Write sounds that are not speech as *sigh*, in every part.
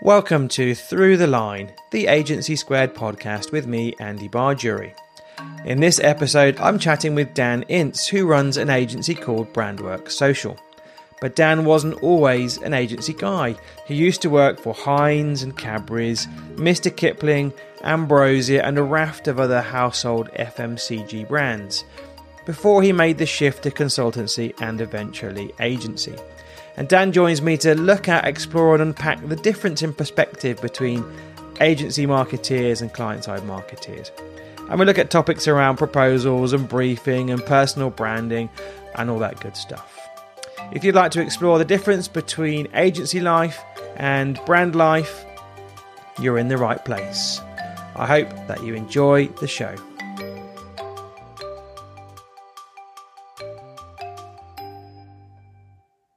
Welcome to Through the Line, the Agency Squared podcast with me, Andy Bargery. In this episode, I'm chatting with Dan Ince, who runs an agency called Brandwork Social. But Dan wasn't always an agency guy. He used to work for Heinz and Cadbury's, Mr. Kipling, Ambrosia, and a raft of other household FMCG brands before he made the shift to consultancy and eventually agency. And Dan joins me to look at, explore, and unpack the difference in perspective between agency marketeers and client side marketeers. And we look at topics around proposals and briefing and personal branding and all that good stuff. If you'd like to explore the difference between agency life and brand life, you're in the right place. I hope that you enjoy the show.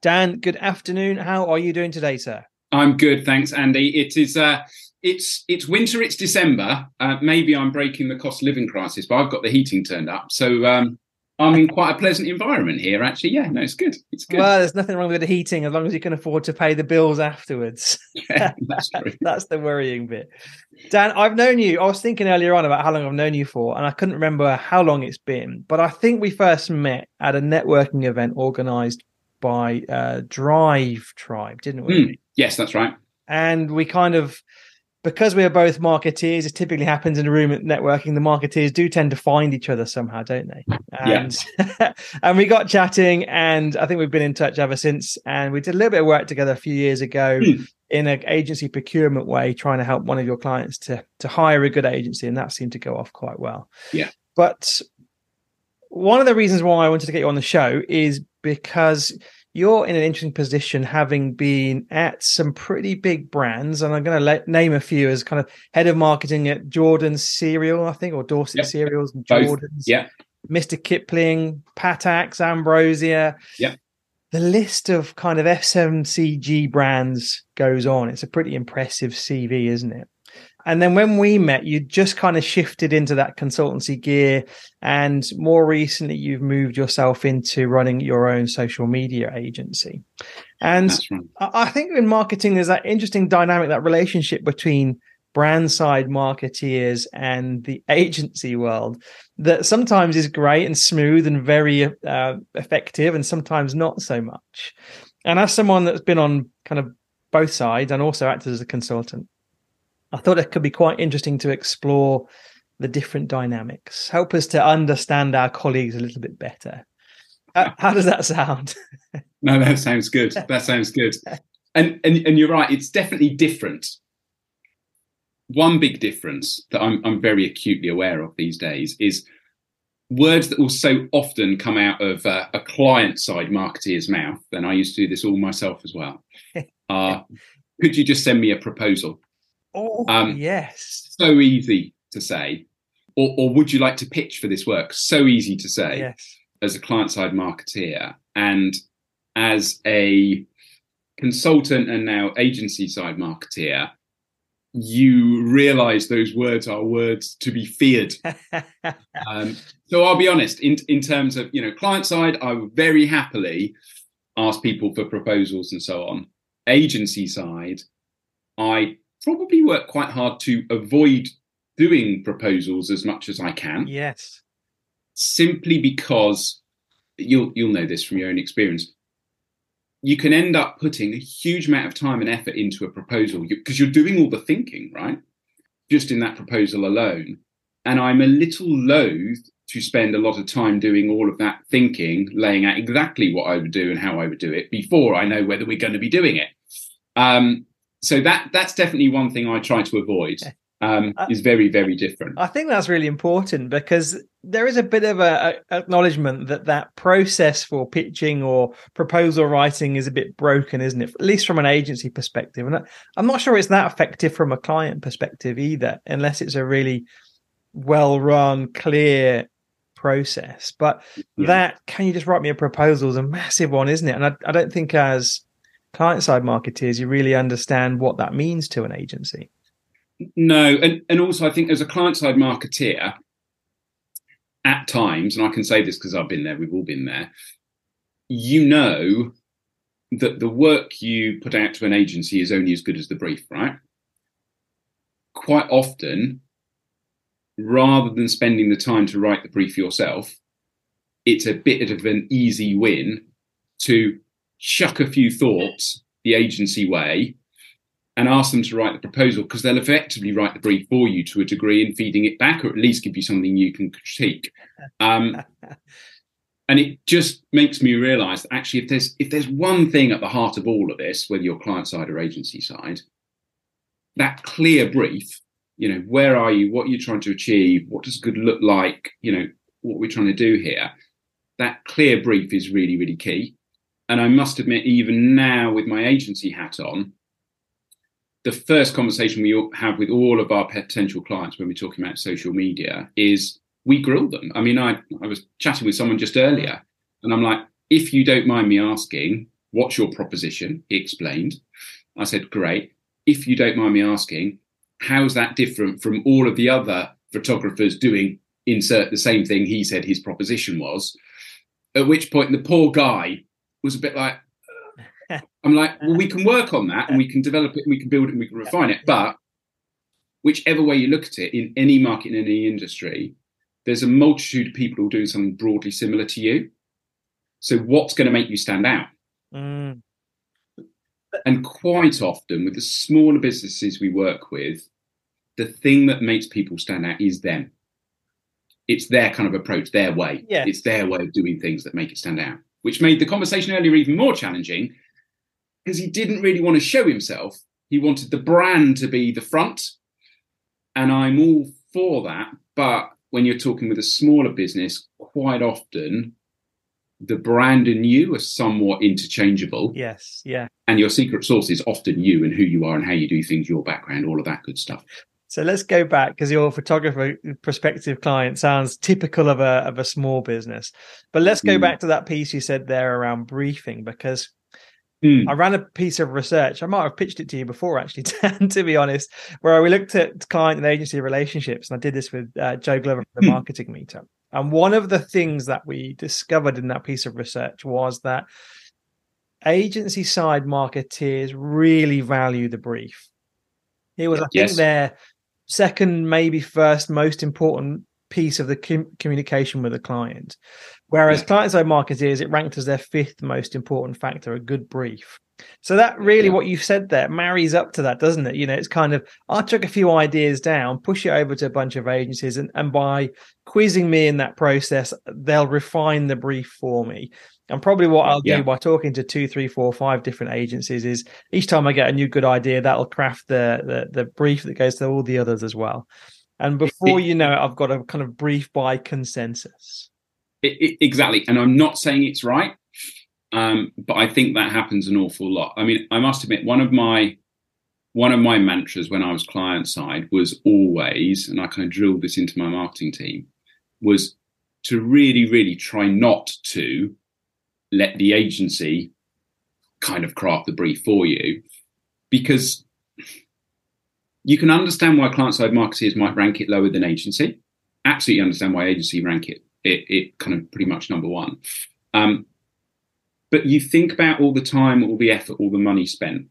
Dan, good afternoon. How are you doing today, sir? I'm good, thanks, Andy. It is uh, it's it's winter. It's December. Uh, maybe I'm breaking the cost of living crisis, but I've got the heating turned up, so um, I'm in quite a pleasant environment here. Actually, yeah, no, it's good. It's good. Well, there's nothing wrong with the heating as long as you can afford to pay the bills afterwards. *laughs* Yeah, that's *laughs* true. that's the worrying bit. Dan, I've known you. I was thinking earlier on about how long I've known you for, and I couldn't remember how long it's been. But I think we first met at a networking event organised by uh, Drive Tribe, didn't we? Mm, yes, that's right. And we kind of, because we are both marketeers, it typically happens in a room at networking. The marketeers do tend to find each other somehow, don't they? And, yeah. *laughs* and we got chatting, and I think we've been in touch ever since. And we did a little bit of work together a few years ago. Mm. In an agency procurement way, trying to help one of your clients to to hire a good agency, and that seemed to go off quite well. Yeah. But one of the reasons why I wanted to get you on the show is because you're in an interesting position having been at some pretty big brands and i'm going to let, name a few as kind of head of marketing at jordan's cereal i think or dorset yep. cereals jordan's. Yeah. Mr kipling Patak's ambrosia. Yeah the list of kind of fmcg brands goes on. It's a pretty impressive cv isn't it and then when we met, you just kind of shifted into that consultancy gear. And more recently, you've moved yourself into running your own social media agency. And right. I think in marketing, there's that interesting dynamic, that relationship between brand side marketeers and the *laughs* agency world that sometimes is great and smooth and very uh, effective and sometimes not so much. And as someone that's been on kind of both sides and also acted as a consultant, I thought it could be quite interesting to explore the different dynamics, help us to understand our colleagues a little bit better. How, *laughs* how does that sound? *laughs* no, that sounds good. That sounds good. And, and and you're right. It's definitely different. One big difference that I'm I'm very acutely aware of these days is words that will so often come out of uh, a client side marketeer's mouth. And I used to do this all myself as well. *laughs* Uh, could you just send me a proposal? Oh, um, yes. So easy to say. Or, or would you like to pitch for this work? So easy to say yes. as a client side marketeer and as a consultant and now agency side marketeer. You realize those words are words to be feared. *laughs* um, so I'll be honest, in, in terms of you know client side, I would very happily ask people for proposals and so on. Agency side, I probably work quite hard to avoid doing proposals as much as I can. Yes. Simply because you'll you'll know this from your own experience. You can end up putting a huge amount of time and effort into a proposal because you're doing all the thinking, right? Just in that proposal alone. And I'm a little loath to spend a lot of time doing all of that thinking, laying out exactly what I would do and how I would do it before I know whether we're going to be doing it. Um, so that that's definitely one thing I try to avoid. Um, is very very different. I think that's really important because there is a bit of a, a, acknowledgement that that process for pitching or proposal writing is a bit broken, isn't it? At least from an agency perspective, and I'm not sure it's that effective from a client perspective either, unless it's a really well run, clear process. But yeah. that can you just write me a proposal is a massive one, isn't it? And I, I don't think as client side marketeers, you really understand what that means to an agency. No, and, and also I think as a client side marketeer, at times, and I can say this because I've been there, we've all been there, you know that the work you put out to an agency is only as good as the brief, right? Quite often, rather than spending the time to write the brief yourself, it's a bit of an easy win to chuck a few thoughts the agency way and ask them to write the proposal because they'll effectively write the brief for you to a degree and feeding it back or at least give you something you can critique. Um, *laughs* and it just makes me realize that actually if there's if there's one thing at the heart of all of this whether you're client side or agency side that clear brief you know where are you? What are you trying to achieve? What does good look like? You know what we're trying to do here? That clear brief is really really key and i must admit even now with my agency hat on the first conversation we have with all of our potential clients when we're talking about social media is we grill them. I mean, I, I was chatting with someone just earlier and I'm like, if you don't mind me asking, what's your proposition? He explained. I said, great. If you don't mind me asking, how's that different from all of the other photographers doing insert the same thing he said his proposition was? At which point the poor guy was a bit like, I'm like, well, we can work on that and we can develop it and we can build it and we can refine it. But whichever way you look at it, in any market, in any industry, there's a multitude of people who are doing something broadly similar to you. So, what's going to make you stand out? Mm. And quite often, with the smaller businesses we work with, the thing that makes people stand out is them. It's their kind of approach, their way. Yeah. It's their way of doing things that make it stand out, which made the conversation earlier even more challenging because he didn't really want to show himself. He wanted the brand to be the front. And I'm all for that. But when you're talking with a smaller business, quite often the brand and you are somewhat interchangeable. Yes, yeah. And your secret sauce is often you and who you are and how you do things, your background, all of that good stuff. So let's go back because your photographer prospective client sounds typical of a of a small business. But let's go mm. back to that piece you said there around briefing because Mm. I ran a piece of research. I might have pitched it to you before, actually, *laughs* to be honest, where we looked at client and agency relationships. And I did this with uh, Joe Glover from the mm. marketing meetup. And one of the things that we discovered in that piece of research was that agency side marketeers really value the brief. It was, I yes. think, their second, maybe first most important piece of the com- communication with the client. Whereas yeah. client side marketeers, it ranked as their fifth most important factor, a good brief. So that really yeah. what you've said there marries up to that, doesn't it? You know, it's kind of I took a few ideas down, push it over to a bunch of agencies, and, and by quizzing me in that process, they'll refine the brief for me. And probably what I'll yeah. do by talking to two, three, four, five different agencies is each time I get a new good idea, that'll craft the the, the brief that goes to all the others as well. And before you know it, I've got a kind of brief by consensus. It, it, exactly. And I'm not saying it's right, um, but I think that happens an awful lot. I mean, I must admit, one of my one of my mantras when I was client side was always, and I kind of drilled this into my marketing team, was to really, really try not to let the agency kind of craft the brief for you, because you can understand why client side marketers might rank it lower than agency. Absolutely understand why agency rank it it, it kind of pretty much number one. Um, but you think about all the time, all the effort, all the money spent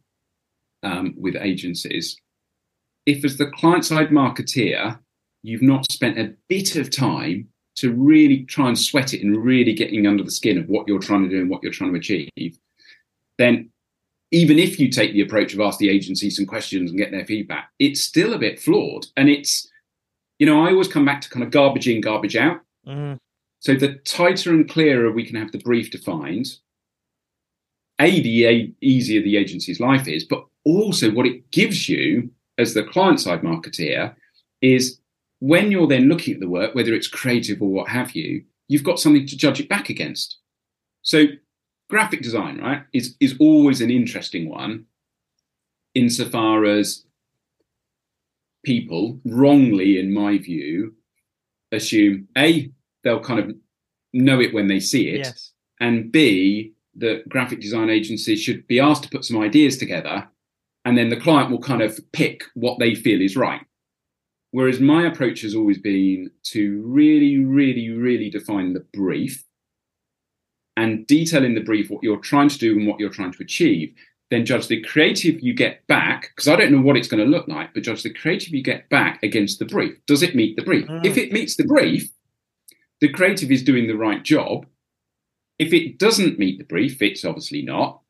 um, with agencies. If, as the client side marketeer, you've not spent a bit of time to really try and sweat it and really getting under the skin of what you're trying to do and what you're trying to achieve, then even if you take the approach of ask the agency some questions and get their feedback, it's still a bit flawed. And it's, you know, I always come back to kind of garbage in, garbage out. Mm. So the tighter and clearer we can have the brief defined, a the a, easier the agency's life is, but also what it gives you as the client side marketeer is when you're then looking at the work, whether it's creative or what have you, you've got something to judge it back against. So graphic design, right, is is always an interesting one, insofar as people wrongly, in my view, assume a they'll kind of know it when they see it, yes. and b that graphic design agencies should be asked to put some ideas together, and then the client will kind of pick what they feel is right. Whereas my approach has always been to really, really, really define the brief and detail in the brief what you're trying to do and what you're trying to achieve, then judge the creative you get back, because I don't know what it's going to look like, but judge the creative you get back against the brief. Does it meet the brief? Mm. If it meets the brief, the creative is doing the right job. If it doesn't meet the brief, it's obviously not.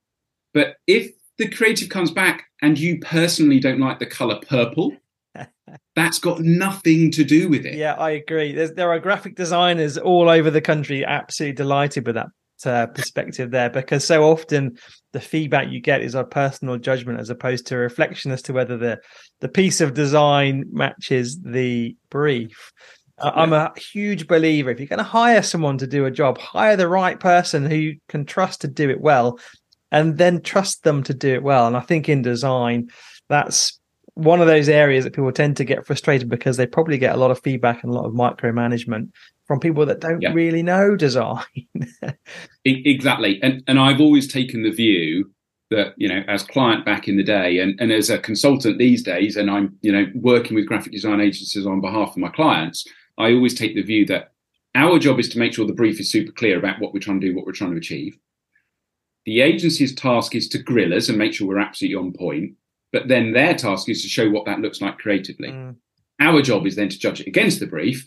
But if the creative comes back and you personally don't like the color purple, that's got nothing to do with it. Yeah, I agree. There's, there are graphic designers all over the country absolutely delighted with that uh, perspective there because so often the feedback you get is a personal judgment as opposed to a reflection as to whether the the piece of design matches the brief. Yeah. I'm a huge believer if you're going to hire someone to do a job, hire the right person who you can trust to do it well and then trust them to do it well. And I think in design, that's one of those areas that people tend to get frustrated because they probably get a lot of feedback and a lot of micromanagement from people that don't yeah. really know design. *laughs* exactly. And and I've always taken the view that, you know, as client back in the day and, and as a consultant these days, and I'm, you know, working with graphic design agencies on behalf of my clients, I always take the view that our job is to make sure the brief is super clear about what we're trying to do, what we're trying to achieve. The agency's task is to grill us and make sure we're absolutely on point. But then their task is to show what that looks like creatively. Mm. Our job is then to judge it against the brief,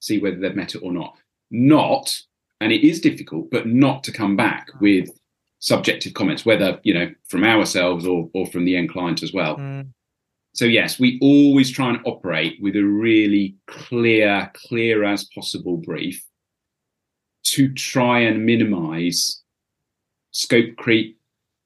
see whether they've met it or not. Not, and it is difficult, but not to come back with subjective comments, whether, you know, from ourselves or, or from the end client as well. Mm. So yes, we always try and operate with a really clear, clear as possible brief to try and minimize scope creep,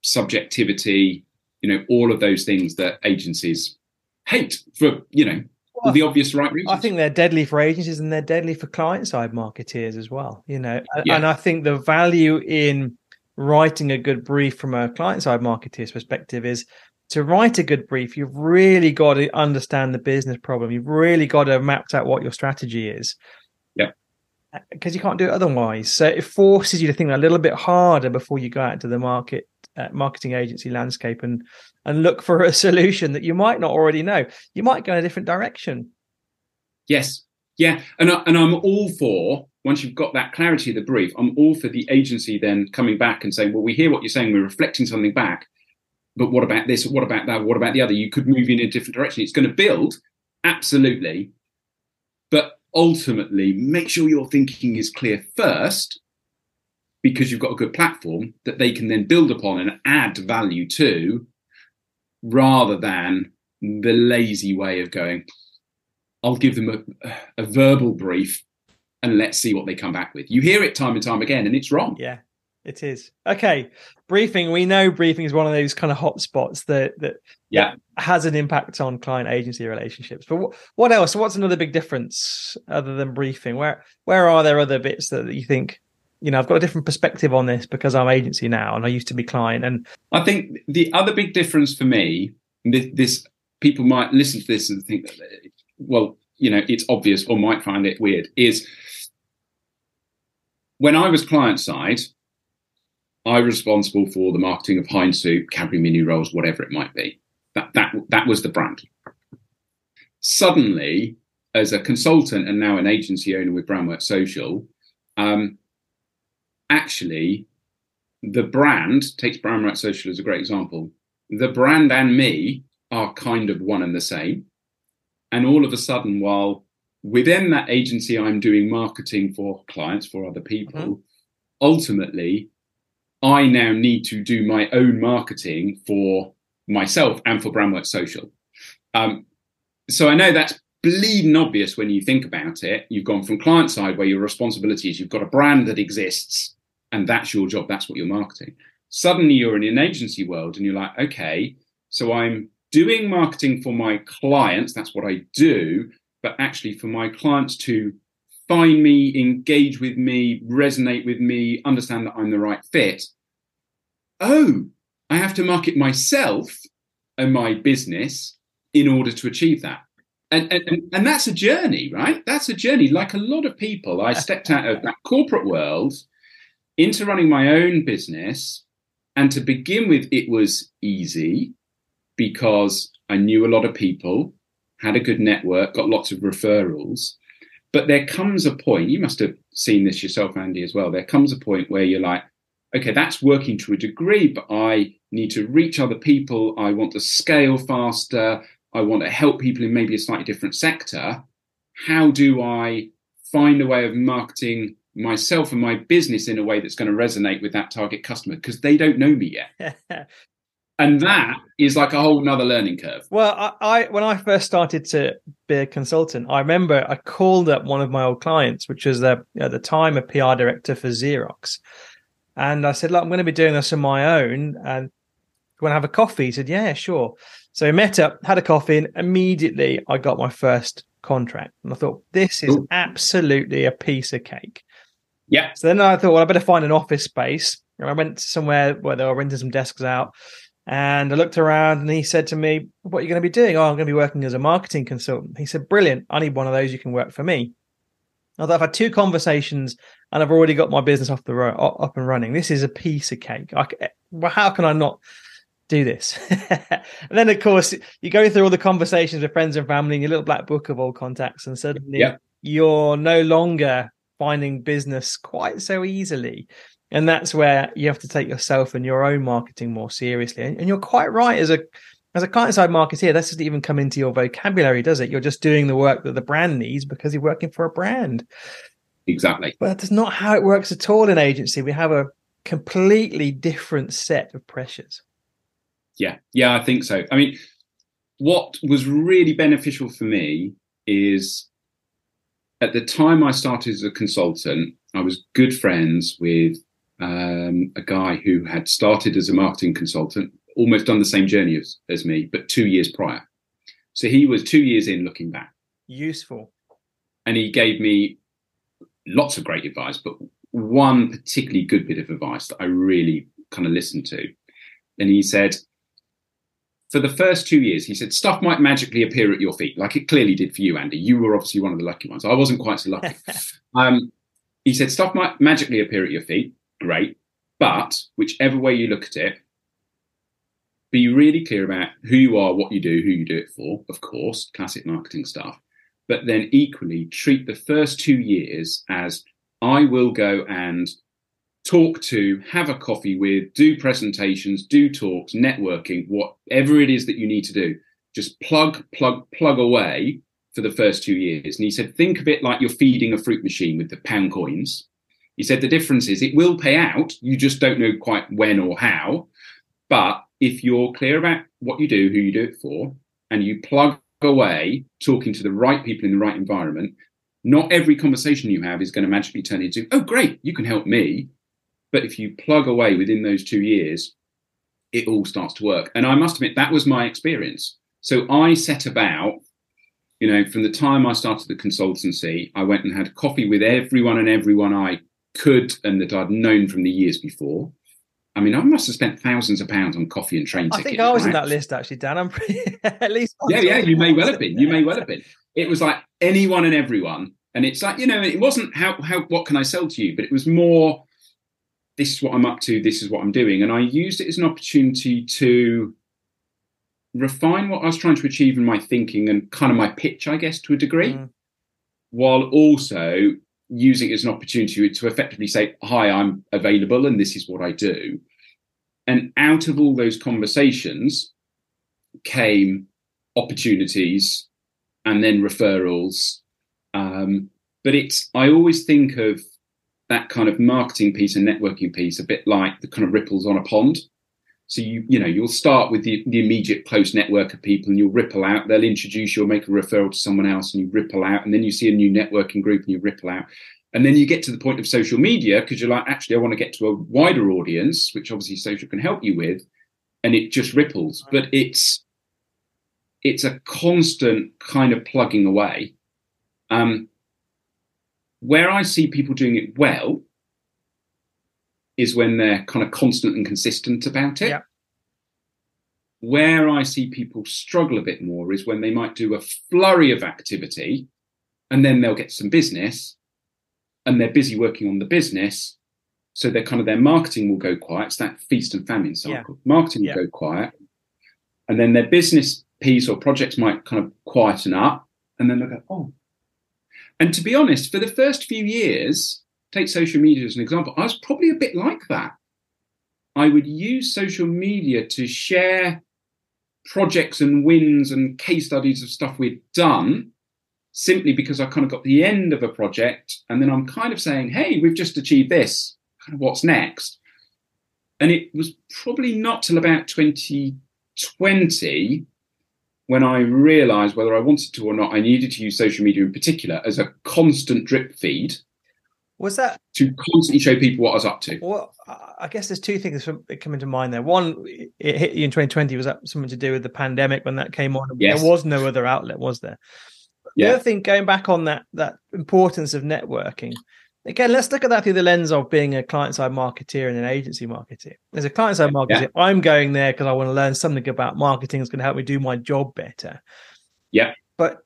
subjectivity, you know, all of those things that agencies hate for, you know, well, the obvious right reasons. I think they're deadly for agencies and they're deadly for client side marketeers as well, you know. Yeah. And I think the value in writing a good brief from a client side marketeer's perspective is to write a good brief, you've really got to understand the business problem. You've really got to have mapped out what your strategy is Yeah. Uh, because you can't do it otherwise. So it forces you to think a little bit harder before you go out to the market, uh, marketing agency landscape, and and look for a *laughs* solution that you might not already know. You might go in a different direction. Yes, yeah, and I, and I'm all for once you've got that clarity of the brief. I'm all for the agency then coming back and saying, well, we hear what you're saying, we're reflecting something back. But what about this? What about that? What about the other? You could move in a different direction. It's going to build, absolutely. But ultimately make sure your thinking is clear first because you've got a good platform that they can then build upon and add value to rather than the lazy way of going i'll give them a, a verbal brief and let's see what they come back with. You hear it time and time again and it's wrong. Yeah it is. Okay briefing. We know briefing is one of those kind of hot spots that that yeah. has an impact on client agency relationships. But what, what else? What's another big difference other than briefing? Where where are there other bits that you think you know i've got a different perspective on this because i'm agency now and i used to be client and i think the other big difference for me this, this people might listen to this and think well you know it's obvious or might find it weird is when i was client side I was responsible for the marketing of Heinz Soup, Cadbury Mini Rolls, whatever it might be. That that that was the brand. Suddenly, as a consultant and now an agency owner with Brandwork Social, um, actually, the brand takes Brandwork Social as a great example. The brand and me are kind of one and the same. And all of a sudden, while within that agency, I'm doing marketing for clients, for other people, mm-hmm. ultimately, I now need to do my own marketing for myself and for Brandwork Social. Um, so I know that's bleeding obvious when you think about it. You've gone from client side where your responsibility is you've got a brand that exists and that's your job, that's what you're marketing. Suddenly you're in an agency world and you're like, okay, so I'm doing marketing for my clients, that's what I do, but actually for my clients to find me, engage with me, resonate with me, understand that I'm the right fit. Oh, I have to market myself and my business in order to achieve that. And, and, and that's a journey, right? That's a journey. Like a lot of people, I stepped out of that corporate world into running my own business. And to begin with, it was easy because I knew a lot of people, had a good network, got lots of referrals. But there comes a point, you must have seen this yourself, Andy, as well. There comes a point where you're like, okay, that's working to a degree, but I need to reach other people. I want to scale faster. I want to help people in maybe a slightly different sector. How do I find a way of marketing myself and my business in a way that's going to resonate with that target customer? Because they don't know me yet. *laughs* and that is like a whole nother learning curve. Well, I, I, when I first started to be a consultant, I remember I called up one of my old clients, which was the, at the time a PR director for Xerox, and I said, "Look, I'm going to be doing this on my own, and want to have a coffee?" He said, "Yeah, sure." So we met up, had a coffee, and immediately I got my first contract, and I thought this is Ooh. absolutely a piece of cake. Yeah. So then I thought, well, I better find an office space, and I went somewhere where they were renting some desks out and I looked around and he said to me, What are you going to be doing? Oh, I'm going to be working as a marketing consultant. He said, Brilliant. I need one of those. You can work for me. Although I've had two conversations and I've already got my business off the road, up and running. This is a piece of cake. I, well, how can I not do this? *laughs* and then, of course, you go through all the conversations with friends and family in your little black book of all contacts, and suddenly yeah. you're no longer finding business quite so easily. And that's where you have to take yourself and your own marketing more seriously. And, you're quite right as a as a client side marketeer that doesn't even come into your vocabulary does it? You're just doing the work that the brand needs because you're working for a brand. Exactly. But that's not how it works at all in agency. We have a completely different set of pressures. Yeah. Yeah i think so. I mean what was really beneficial for me is at the time i started as a consultant i was good friends with um, a guy who had started as a marketing consultant, almost done the same journey as, as me, but two years prior. So he was two years in looking back. Useful. And he gave me lots of great advice, but one particularly good bit of advice that I really kind of listened to. And he said, for the first two years, he said, stuff might magically appear at your feet, like it clearly did for you, Andy. You were obviously one of the lucky ones. I wasn't quite so lucky. *laughs* um, he said, stuff might magically appear at your feet great. But whichever way you look at it, be really clear about who you are, what you do, who you do it for, of course, classic marketing stuff. But then equally treat the first two years as I will go and talk to, have a coffee with, do presentations, do talks, networking, whatever it is that you need to do. Just plug, plug, plug away for the first two years. And he said, think of it like you're feeding a fruit machine with the pound coins. He said the difference is it will pay out. You just don't know quite when or how. But if you're clear about what you do, who you do it for, and you plug away talking to the right people in the right environment, not every conversation you have is going to magically turn into, oh, great, you can help me. But if you plug away within those two years, it all starts to work. And I must admit, that was my experience. So I set about, you know, from the time I started the consultancy, I went and had coffee with everyone and everyone I could and that I'd known from the years before. I mean, I must have spent thousands of pounds on coffee and train tickets. I think I was right? in that list actually, Dan. I'm pretty, *laughs* at least. Yeah, yeah, you may well have been. You may well have been. *laughs* It was like anyone and everyone, and it's like you know, it wasn't how how what can I sell to you, but it was more. This is what I'm up to. This is what I'm doing, and I used it as an opportunity to refine what I was trying to achieve in my thinking and kind of my pitch, I guess, to a degree, mm. while also using it as an opportunity to effectively say, Hi, I'm available and this is what I do. And out of all those conversations came opportunities and then referrals. Um, but it's, I always think of that kind of marketing piece and networking piece a bit like the kind of ripples on a pond. So you you know you'll start with the, the immediate close network of people and you'll ripple out. They'll introduce you or make a referral to someone else and you ripple out, and then you see a new networking group and you ripple out. And then you get to the point of social media because you're like, actually, I want to get to a wider audience, which obviously social can help you with, and it just ripples. But it's it's a constant kind of plugging away. Um, where I see people doing it well is when they're kind of constant and consistent about it. Yeah. Where I see people struggle a bit more is when they might do a flurry of activity and then they'll get some business and they're busy working on the business. So they're kind of their marketing will go quiet. It's that feast and famine cycle. Yeah. Marketing will go quiet. And then their business piece or projects might kind of quieten up. And then they'll go, oh. And to be honest, for the first few years, take social media as an example, I was probably a bit like that. I would use social media to share projects and wins and case studies of stuff we'd done simply because I kind of got the end of a project and then I'm kind of saying, hey, we've just achieved this. What's next? And it was probably not till about 2020 when I realized whether I wanted to or not, I needed to use social media in particular as a constant drip feed. Was that to constantly show people what I was up to? Well, I guess there's two things that come into mind there. One, it hit you in 2020. Was that something to do with the pandemic when that came on? Yes. There was no other outlet, was there? Yeah. The other thing, going back on that that importance of networking, again, let's look at that through the lens of being a client side marketeer and an agency marketeer. As a client side marketer, yeah. I'm going there because I want to learn something about marketing that's going to help me do my job better. Yeah. But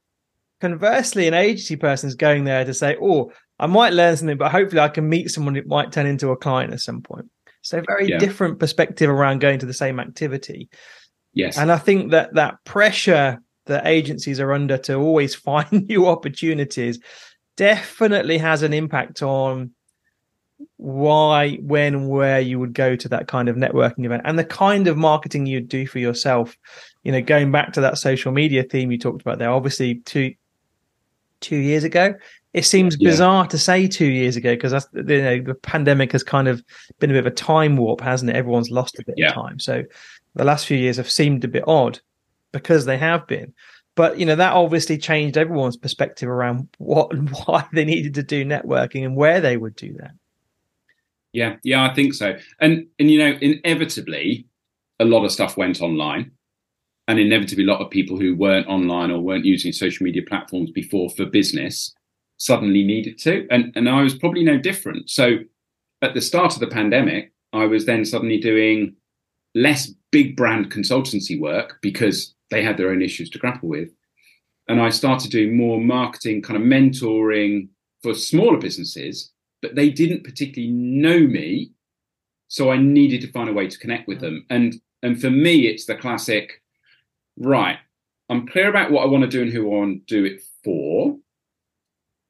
conversely, an agency person is going there to say, oh, I might learn something, but hopefully I can meet someone who might turn into a client at some point. So very yeah. different perspective around going to the same activity. Yes. And I think that that pressure that agencies are under to always *laughs* find new opportunities definitely has an impact on why, when, where you would go to that kind of networking event and the kind of marketing you'd do for yourself. You know, going back to that social media theme you talked about there, obviously two two years ago. It seems yeah. bizarre to say two years ago because that's you know the pandemic has kind of been a bit of a time warp, hasn't it? Everyone's lost a bit yeah. of time. So the last few years have seemed a bit odd because they have been. But you know that obviously changed everyone's perspective around what and *laughs* why they needed to do networking and where they would do that. Yeah, yeah, I think so. And and you know, inevitably, a lot of stuff went online, and inevitably, a lot of people who weren't online or weren't using social media platforms before for business suddenly needed to. And and I was probably no different. So at the start of the pandemic, I was then suddenly doing less big brand consultancy work because they had their own issues to grapple with. And I started doing more marketing, kind of mentoring for smaller businesses, but they didn't particularly know me. So I needed to find a way to connect with mm. them. And and for me, it's the classic, right, I'm clear about what I want to do and who I want to do it for.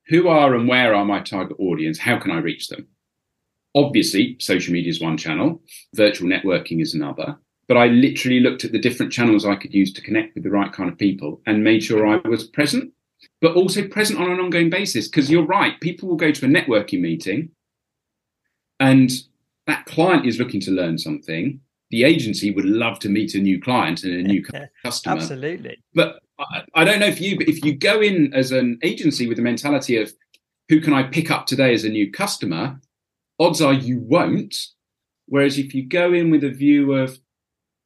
Who are and where are my target audience? How can I reach them? Obviously, social media is one channel, virtual networking is another but I literally looked at the different channels I could use to connect with the right kind of people and made sure I was present, but also present on an ongoing basis. Because you're right, people will go to a networking meeting and that client is looking to learn something. The agency would love to meet a new client and a new *laughs* customer. Absolutely. But I, I don't know if you, but if you go in as an agency with the mentality of who can I pick up today as a new customer, odds are you won't. Whereas if you go in with a view of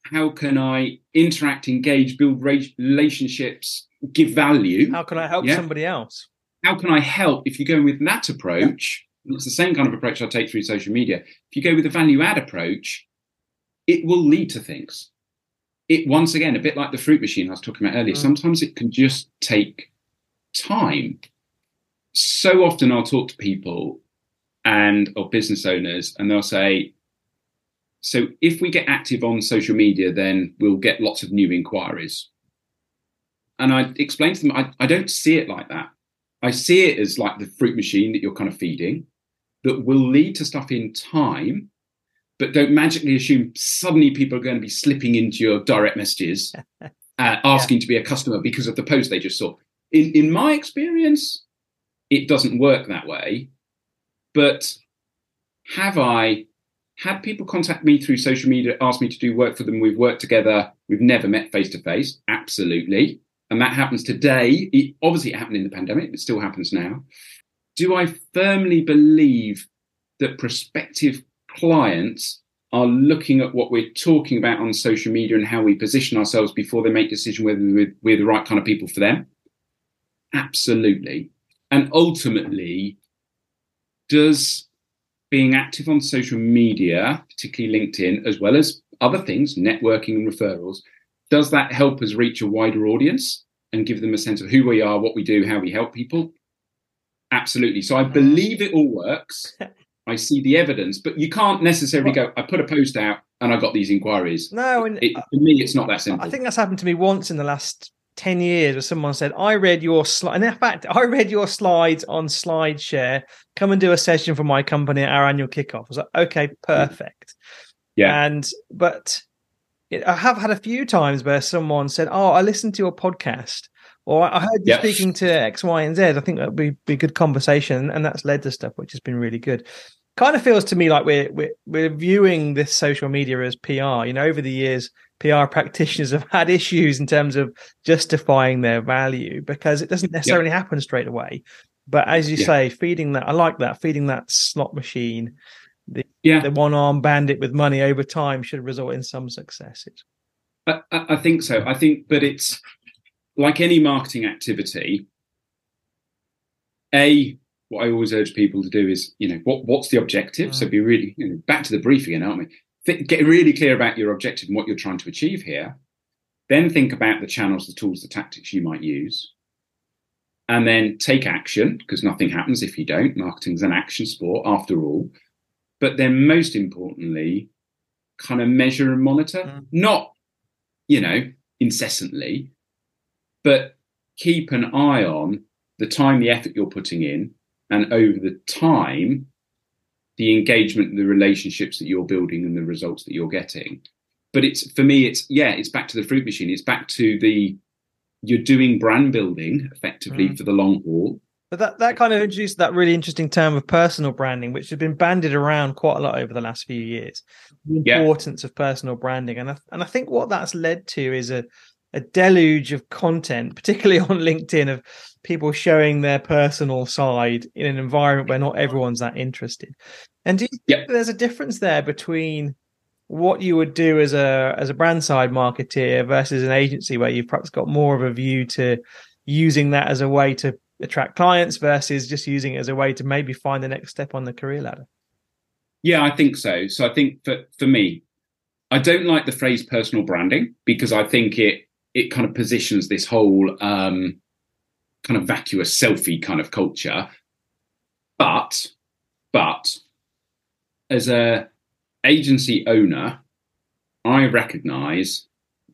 how can I interact, engage, build relationships, give value? How can I help yeah? somebody else? How can I help? If you go with that approach, yeah. it's the same kind of approach I take through social media. If you go with a value add approach, it will lead to things. It once again, a bit like the fruit machine I was talking about earlier, mm. sometimes it can just take time. So often I'll talk to people and or business owners and they'll say, so if we get active on social media, then we'll get lots of new inquiries. And I explained to them, I, I don't see it like that. I see it as like the fruit machine that you're kind of feeding that will lead to stuff in time, but don't magically assume suddenly people are going to be slipping into your direct messages, *laughs* uh, asking yeah. to be a customer because of the post they just saw. In, in my experience, it doesn't work that way. But have I had people contact me through social media, ask me to do work for them, we've worked together, we've never met face to face. Absolutely. And that happens today. It, obviously, it happened in the pandemic, it still happens now. Do I firmly believe that prospective clients are looking at what we're talking about on social media and how we position ourselves before they make decision whether we're, we're the right kind of people for them? Absolutely. And ultimately, does being active on social media, particularly LinkedIn, as well as other things, networking and referrals, does that help us reach a wider audience and give them a sense of who we are, what we do, how we help people? Absolutely. So I believe it all works. *laughs* I see the evidence, but you can't necessarily go, I put a post out and I got these inquiries. No, and it, for me, it's not that simple. I think that's happened to me once in the last 10 years where someone said, I read your slide. And in fact, I read your slides on SlideShare. Come and do a session for my company at our annual kickoff. I was like, okay, mm. perfect. Yeah. And but it, I have had a few times where someone said, "Oh, I listened to your podcast." Or I heard you Yep. speaking to X, Y, and Z. I think that would be, be a good conversation, and that's led to stuff which has been really good. Kind of feels to me like we're we're we're viewing this social media as PR. You know, over the years, PR practitioners have had issues in terms of justifying their value because it doesn't necessarily happen straight away. But as you Yeah. say, feeding that, I like that, feeding that slot machine, Yeah. the one arm bandit with money over time should result in some successes. I, I think so. I think, but it's like any marketing activity. A, what I always urge people to do is, you know, what what's the objective? Mm. So be really you know, back to the brief again, aren't we? Th- get really clear about your objective and what you're trying to achieve here. Then think about the channels, the tools, the tactics you might use, and then take action because nothing happens if you don't. Marketing's an action sport after all. But then, most importantly, kind of measure and monitor, Mm. not you know incessantly, but keep an eye on the time, the effort you're putting in, and over the time, the engagement, the relationships that you're building, and the results that you're getting. But it's for me, it's yeah, it's back to the fruit machine. It's back to the you're doing brand building effectively Mm. for the long haul. But that, that kind of introduced that really interesting term of personal branding, which has been bandied around quite a lot over the last few years. The Yeah. importance of personal branding, and I, and I think what that's led to is a a deluge of content, particularly on LinkedIn, of people showing their personal side in an environment where not everyone's that interested. And do you think Yep. there's a difference there between what you would do as a as a brand side marketeer versus an agency where you've perhaps got more of a view to using that as a way to attract clients versus just using it as a way to maybe find the next step on the career ladder. Yeah, I think so. So I think for for me, I don't like the phrase personal branding because I think it it kind of positions this whole um, kind of vacuous selfie kind of culture. But but as a agency owner, I recognise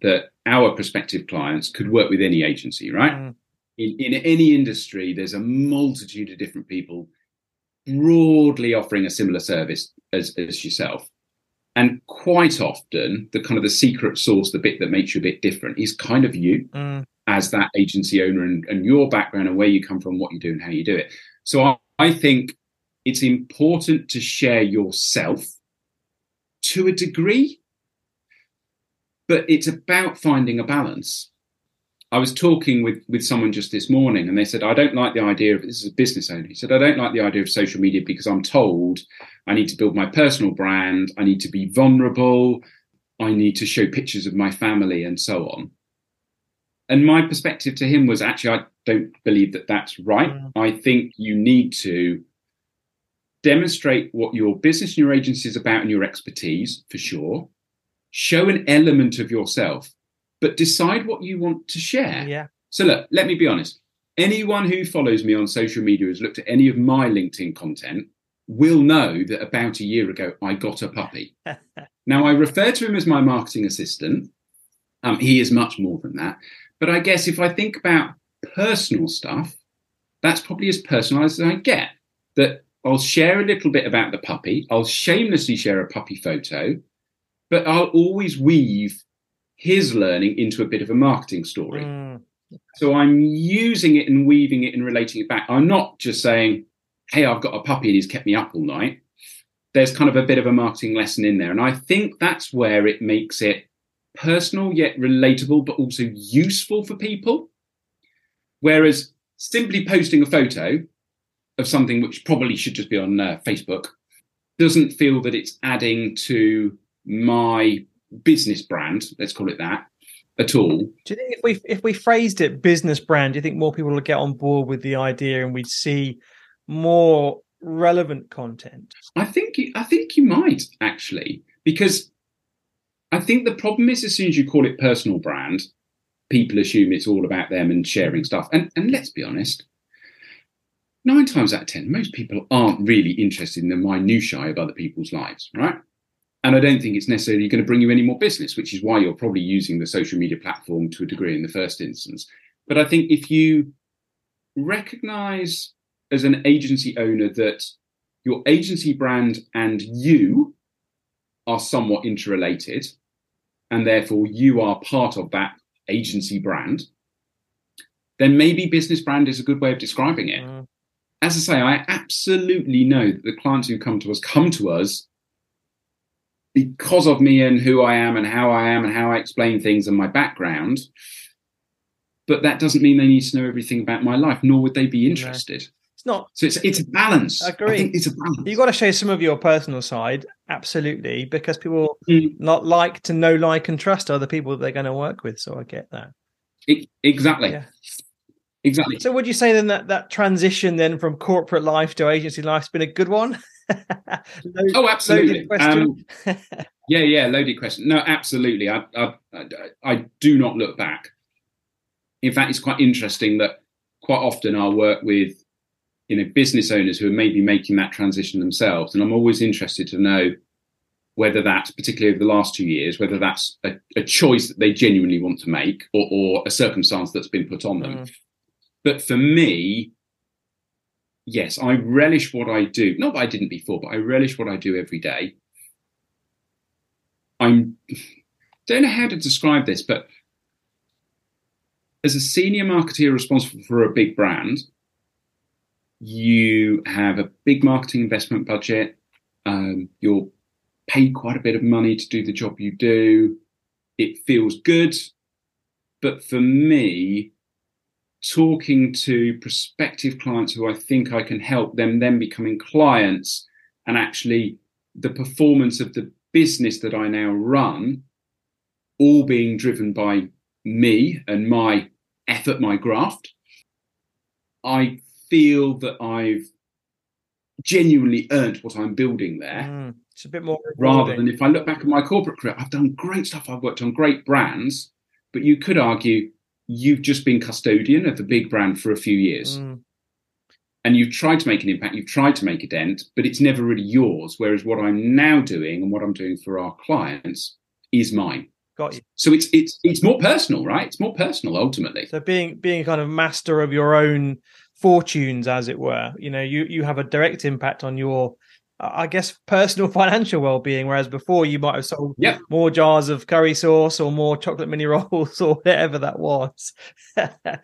that our prospective clients could work with any agency, right? Mm. in, in any industry, there's a multitude of different people broadly offering a similar service as, as yourself. And quite often, the kind of the secret sauce, the bit that makes you a bit different, is kind of you Mm. as that agency owner and, and your background and where you come from, what you do, and how you do it. So I, I think it's important to share yourself to a degree, but it's about finding a balance. I was talking with with someone just this morning, and they said, "I don't like the idea of this is a business owner." He said, "I don't like the idea of social media because I'm told I need to build my personal brand, I need to be vulnerable, I need to show pictures of my family, and so on." And my perspective to him was actually, I don't believe that that's right. Mm. I think you need to demonstrate what your business and your agency is about and your expertise for sure. Show an element of yourself, but decide what you want to share. Yeah. So look, let me be honest. Anyone who follows me on social media has looked at any of my LinkedIn content will know that about a year ago I got a puppy. *laughs* now I refer to him as my marketing assistant. Um, he is much more than that. But I guess if I think about personal stuff, that's probably as personalized as I get. That I'll share a little bit about the puppy. I'll shamelessly share a puppy photo, but I'll always weave his learning into a bit of a marketing story. Mm. So I'm using it and weaving it and relating it back. I'm not just saying, hey, I've got a puppy and he's kept me up all night. There's kind of a bit of a marketing lesson in there. And I think that's where it makes it personal yet relatable, but also useful for people. Whereas simply posting a photo of something which probably should just be on uh, Facebook doesn't feel that it's adding to my business brand, let's call it that, at all. Do you think if we if we phrased it business brand, do you think more people would get on board with the idea and we'd see more relevant content? I think you, I think you might actually because I think the problem is as soon as you call it personal brand, people assume it's all about them and sharing stuff. And and let's be honest, nine times out of ten, most people aren't really interested in the minutiae of other people's lives, right? And I don't think it's necessarily going to bring you any more business, which is why you're probably using the social media platform to a degree in the first instance. But I think if you recognize as an agency owner that your agency brand and you are somewhat interrelated, and therefore you are part of that agency brand, then maybe business brand is a good way of describing it. Mm. As I say, I absolutely know that the clients who come to us come to us because of me and who I am and how I am and how I explain things and my background. But that doesn't mean they need to know everything about my life, nor would they be interested. No. It's not. So it's it's a balance. I agree. I it's a balance. You've got to show some of your personal side, absolutely, because people mm. not like to know, like, and trust other people that they're going to work with. So I get that. It, exactly. Yeah. Exactly. So would you say then that that transition then from corporate life to agency life has been a good one? *laughs* Load, oh, absolutely. Um, *laughs* yeah, yeah, loaded question. No, absolutely. I, I, I do not look back. In fact, it's quite interesting that quite often I'll work with you know business owners who are maybe making that transition themselves and i'm always interested to know whether that's particularly over the last two years whether that's a, a choice that they genuinely want to make or, or, a circumstance that's been put on them mm. but for me yes i relish what i do not that i didn't before but i relish what i do every day i'm don't know how to describe this but as a senior marketeer responsible for a big brand you have a big marketing investment budget, um, you're paid quite a bit of money to do the job you do. It feels good. But for me, talking to prospective clients who I think I can help them then becoming clients and actually the performance of the business that I now run, all being driven by me and my effort, my graft, I feel that I've genuinely earned what I'm building there. Mm, it's a bit more rather than if I look back at my corporate career, I've done great stuff. I've worked on great brands, but you could argue you've just been custodian of a big brand for a few years. Mm. And you've tried to make an impact, you've tried to make a dent, but it's never really yours. Whereas what I'm now doing and what I'm doing for our clients is mine. Got you. So it's it's it's more personal, right? It's more personal ultimately. So being being kind of master of your own fortunes, as it were. You know, you you have a direct impact on your, I guess, personal *laughs* financial well being. Whereas before, you might have sold yep. more jars of curry sauce or more chocolate mini *laughs* rolls or whatever that was. *laughs* yeah,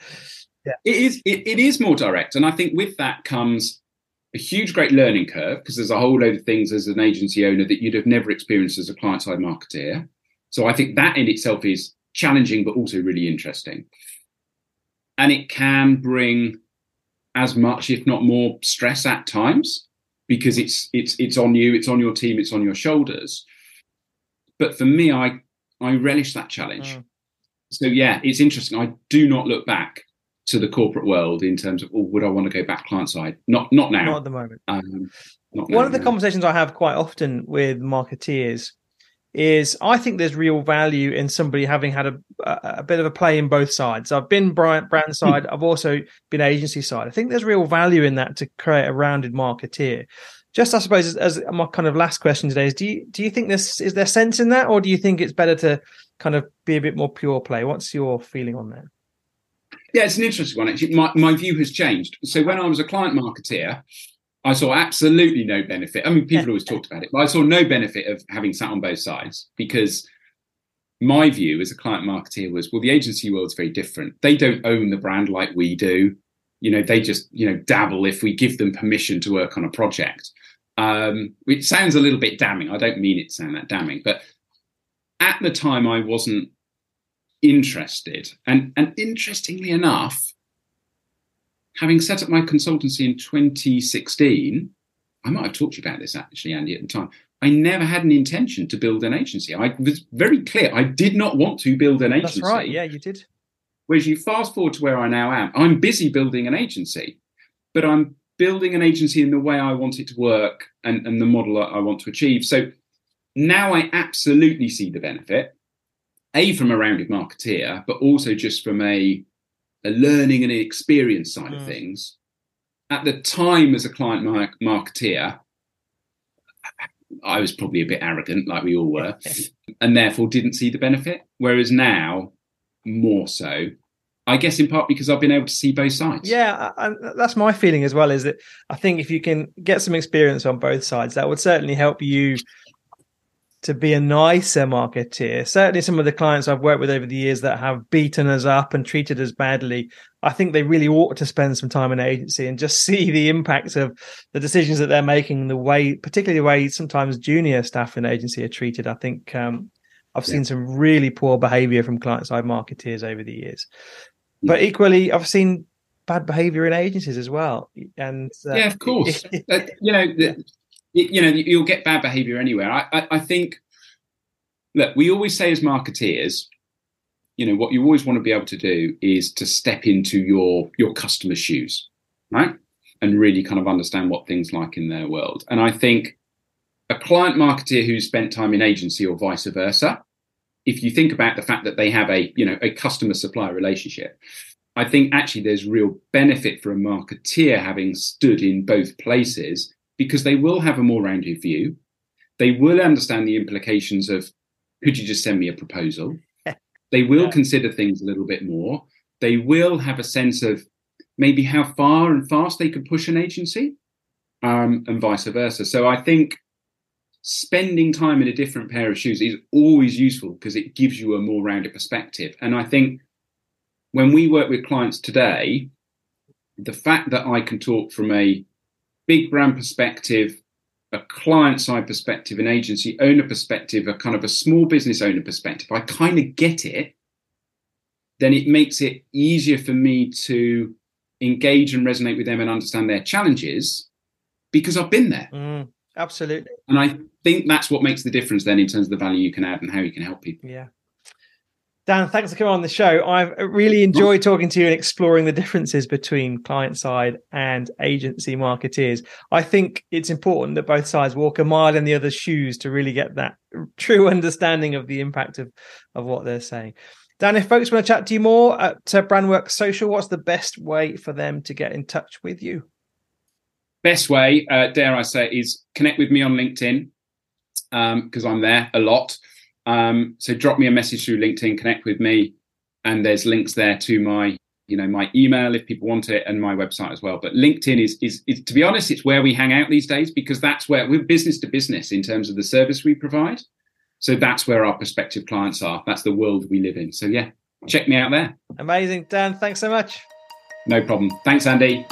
it is. It, it is more direct, and I think with that comes a huge, great learning curve because there's a whole load of things as an agency owner that you'd have never experienced as a client side marketeer. So I think that in itself is challenging, but also really interesting. And it can bring as much, if not more, stress at times because it's it's it's on you, it's on your team, it's on your shoulders. But for me, I I relish that challenge. Mm. So yeah, it's interesting. I do not look back to the corporate world in terms of, oh, would I want to go back client side? Not not now. Not at the moment. Um, One now, of the no. conversations I have quite often with marketeers is I think there's real value in somebody having had a, a, bit of a play in both sides. I've been brand, brand hmm. side, I've also been agency side. I think there's real value in that to create a rounded marketeer. Just, I suppose, as, as my kind of last question today is: Do you do you think this is there sense in that, or do you think it's better to kind of be a bit more pure play? What's your feeling on that? Yeah, it's an interesting one. Actually, my, my view has changed. So when I was a client marketeer, I saw absolutely no benefit. I mean, people always talked about it, but I saw no benefit of having sat on both sides because my view as a client marketeer was, well, the agency world's very different. They don't own the brand like we do. You know, they just, you know, dabble if we give them permission to work on a project. Um, which sounds a little bit damning. I don't mean it to sound that damning, but at the time I wasn't interested. And and interestingly enough, having set up my consultancy in 2016, I might have talked to you about this actually, Andy, at the time. I never had an intention to build an agency. I was very clear. I did not want to build an agency. That's right. Yeah, you did. Whereas you fast forward to where I now am, I'm busy building an agency, but I'm building an agency in the way I want it to work and, and the model I want to achieve. So now I absolutely see the benefit, A, from a rounded marketeer, but also just from a a learning and an experience side mm. of things. At the time, as a client mar- marketeer, I was probably a bit arrogant, like we all were, *laughs* and therefore didn't see the benefit. Whereas now, more so, I guess in part because I've been able to see both sides. Yeah, I, that's my feeling as well. Is that I think if you can get some experience on both sides, that would certainly help you to be a nicer marketeer. Certainly, some of the clients I've worked with over the years that have beaten us up and treated us badly, I think they really ought to spend some time in agency and just *laughs* see the impact of the decisions that they're making, the way, particularly the way sometimes junior staff in agency are treated. I think um, I've seen yeah. some really poor behavior from client side marketeers over the years. But equally, I've seen bad behavior in agencies as well. And uh, yeah, of course, *laughs* uh, you know, the, you know you'll get bad behavior anywhere. I, I, I think look we always say as marketeers you know what you always want to be able to do is to step into your your customer's shoes right? And really kind of understand what things like in their world. And i think a client marketeer who's spent time in agency or vice versa if you think about the fact that they have a you know a customer supplier relationship i think actually there's real benefit for a marketeer having stood in both places because they will have a more rounded view. They will understand the implications of could you just send me a proposal? *laughs* they will yeah. consider things a little bit more. They will have a sense of maybe how far and fast they could push an agency um, and vice versa. So I think spending time in a different pair of shoes is always useful because it gives you a more rounded perspective. And I think when we work with clients today, the fact that I can talk from a big brand perspective, a client side perspective, an agency owner perspective, a kind of a small business owner perspective, I kind of get it, then it makes it easier for me to engage and resonate with them and understand their challenges because I've been there. Mm, absolutely. And I think that's what makes the difference then in terms of the value you can add and how you can help people. Yeah. Dan, thanks for coming on the show. I've really enjoyed talking to you and exploring the differences between client side and agency marketeers. I think it's important that both sides walk a mile in the other's shoes to really get that *laughs* true understanding of the impact of, of what they're saying. Dan, if folks want to chat to you more at uh, Brandwork Social, what's the best way for them to get in touch with you? Best way, uh, dare I say, is connect with me on LinkedIn because um, I'm there a lot. Um, so drop me a message through LinkedIn, connect with me, and there's links there to my you know my email if people want it and my website as well. But linkedin is, is, is to be honest it's where we hang out these days because that's where we're business to business in terms of the service we provide. So that's where our prospective clients are. That's the world we live in. So yeah check me out there. Amazing. Dan thanks so much. No problem. Thanks andy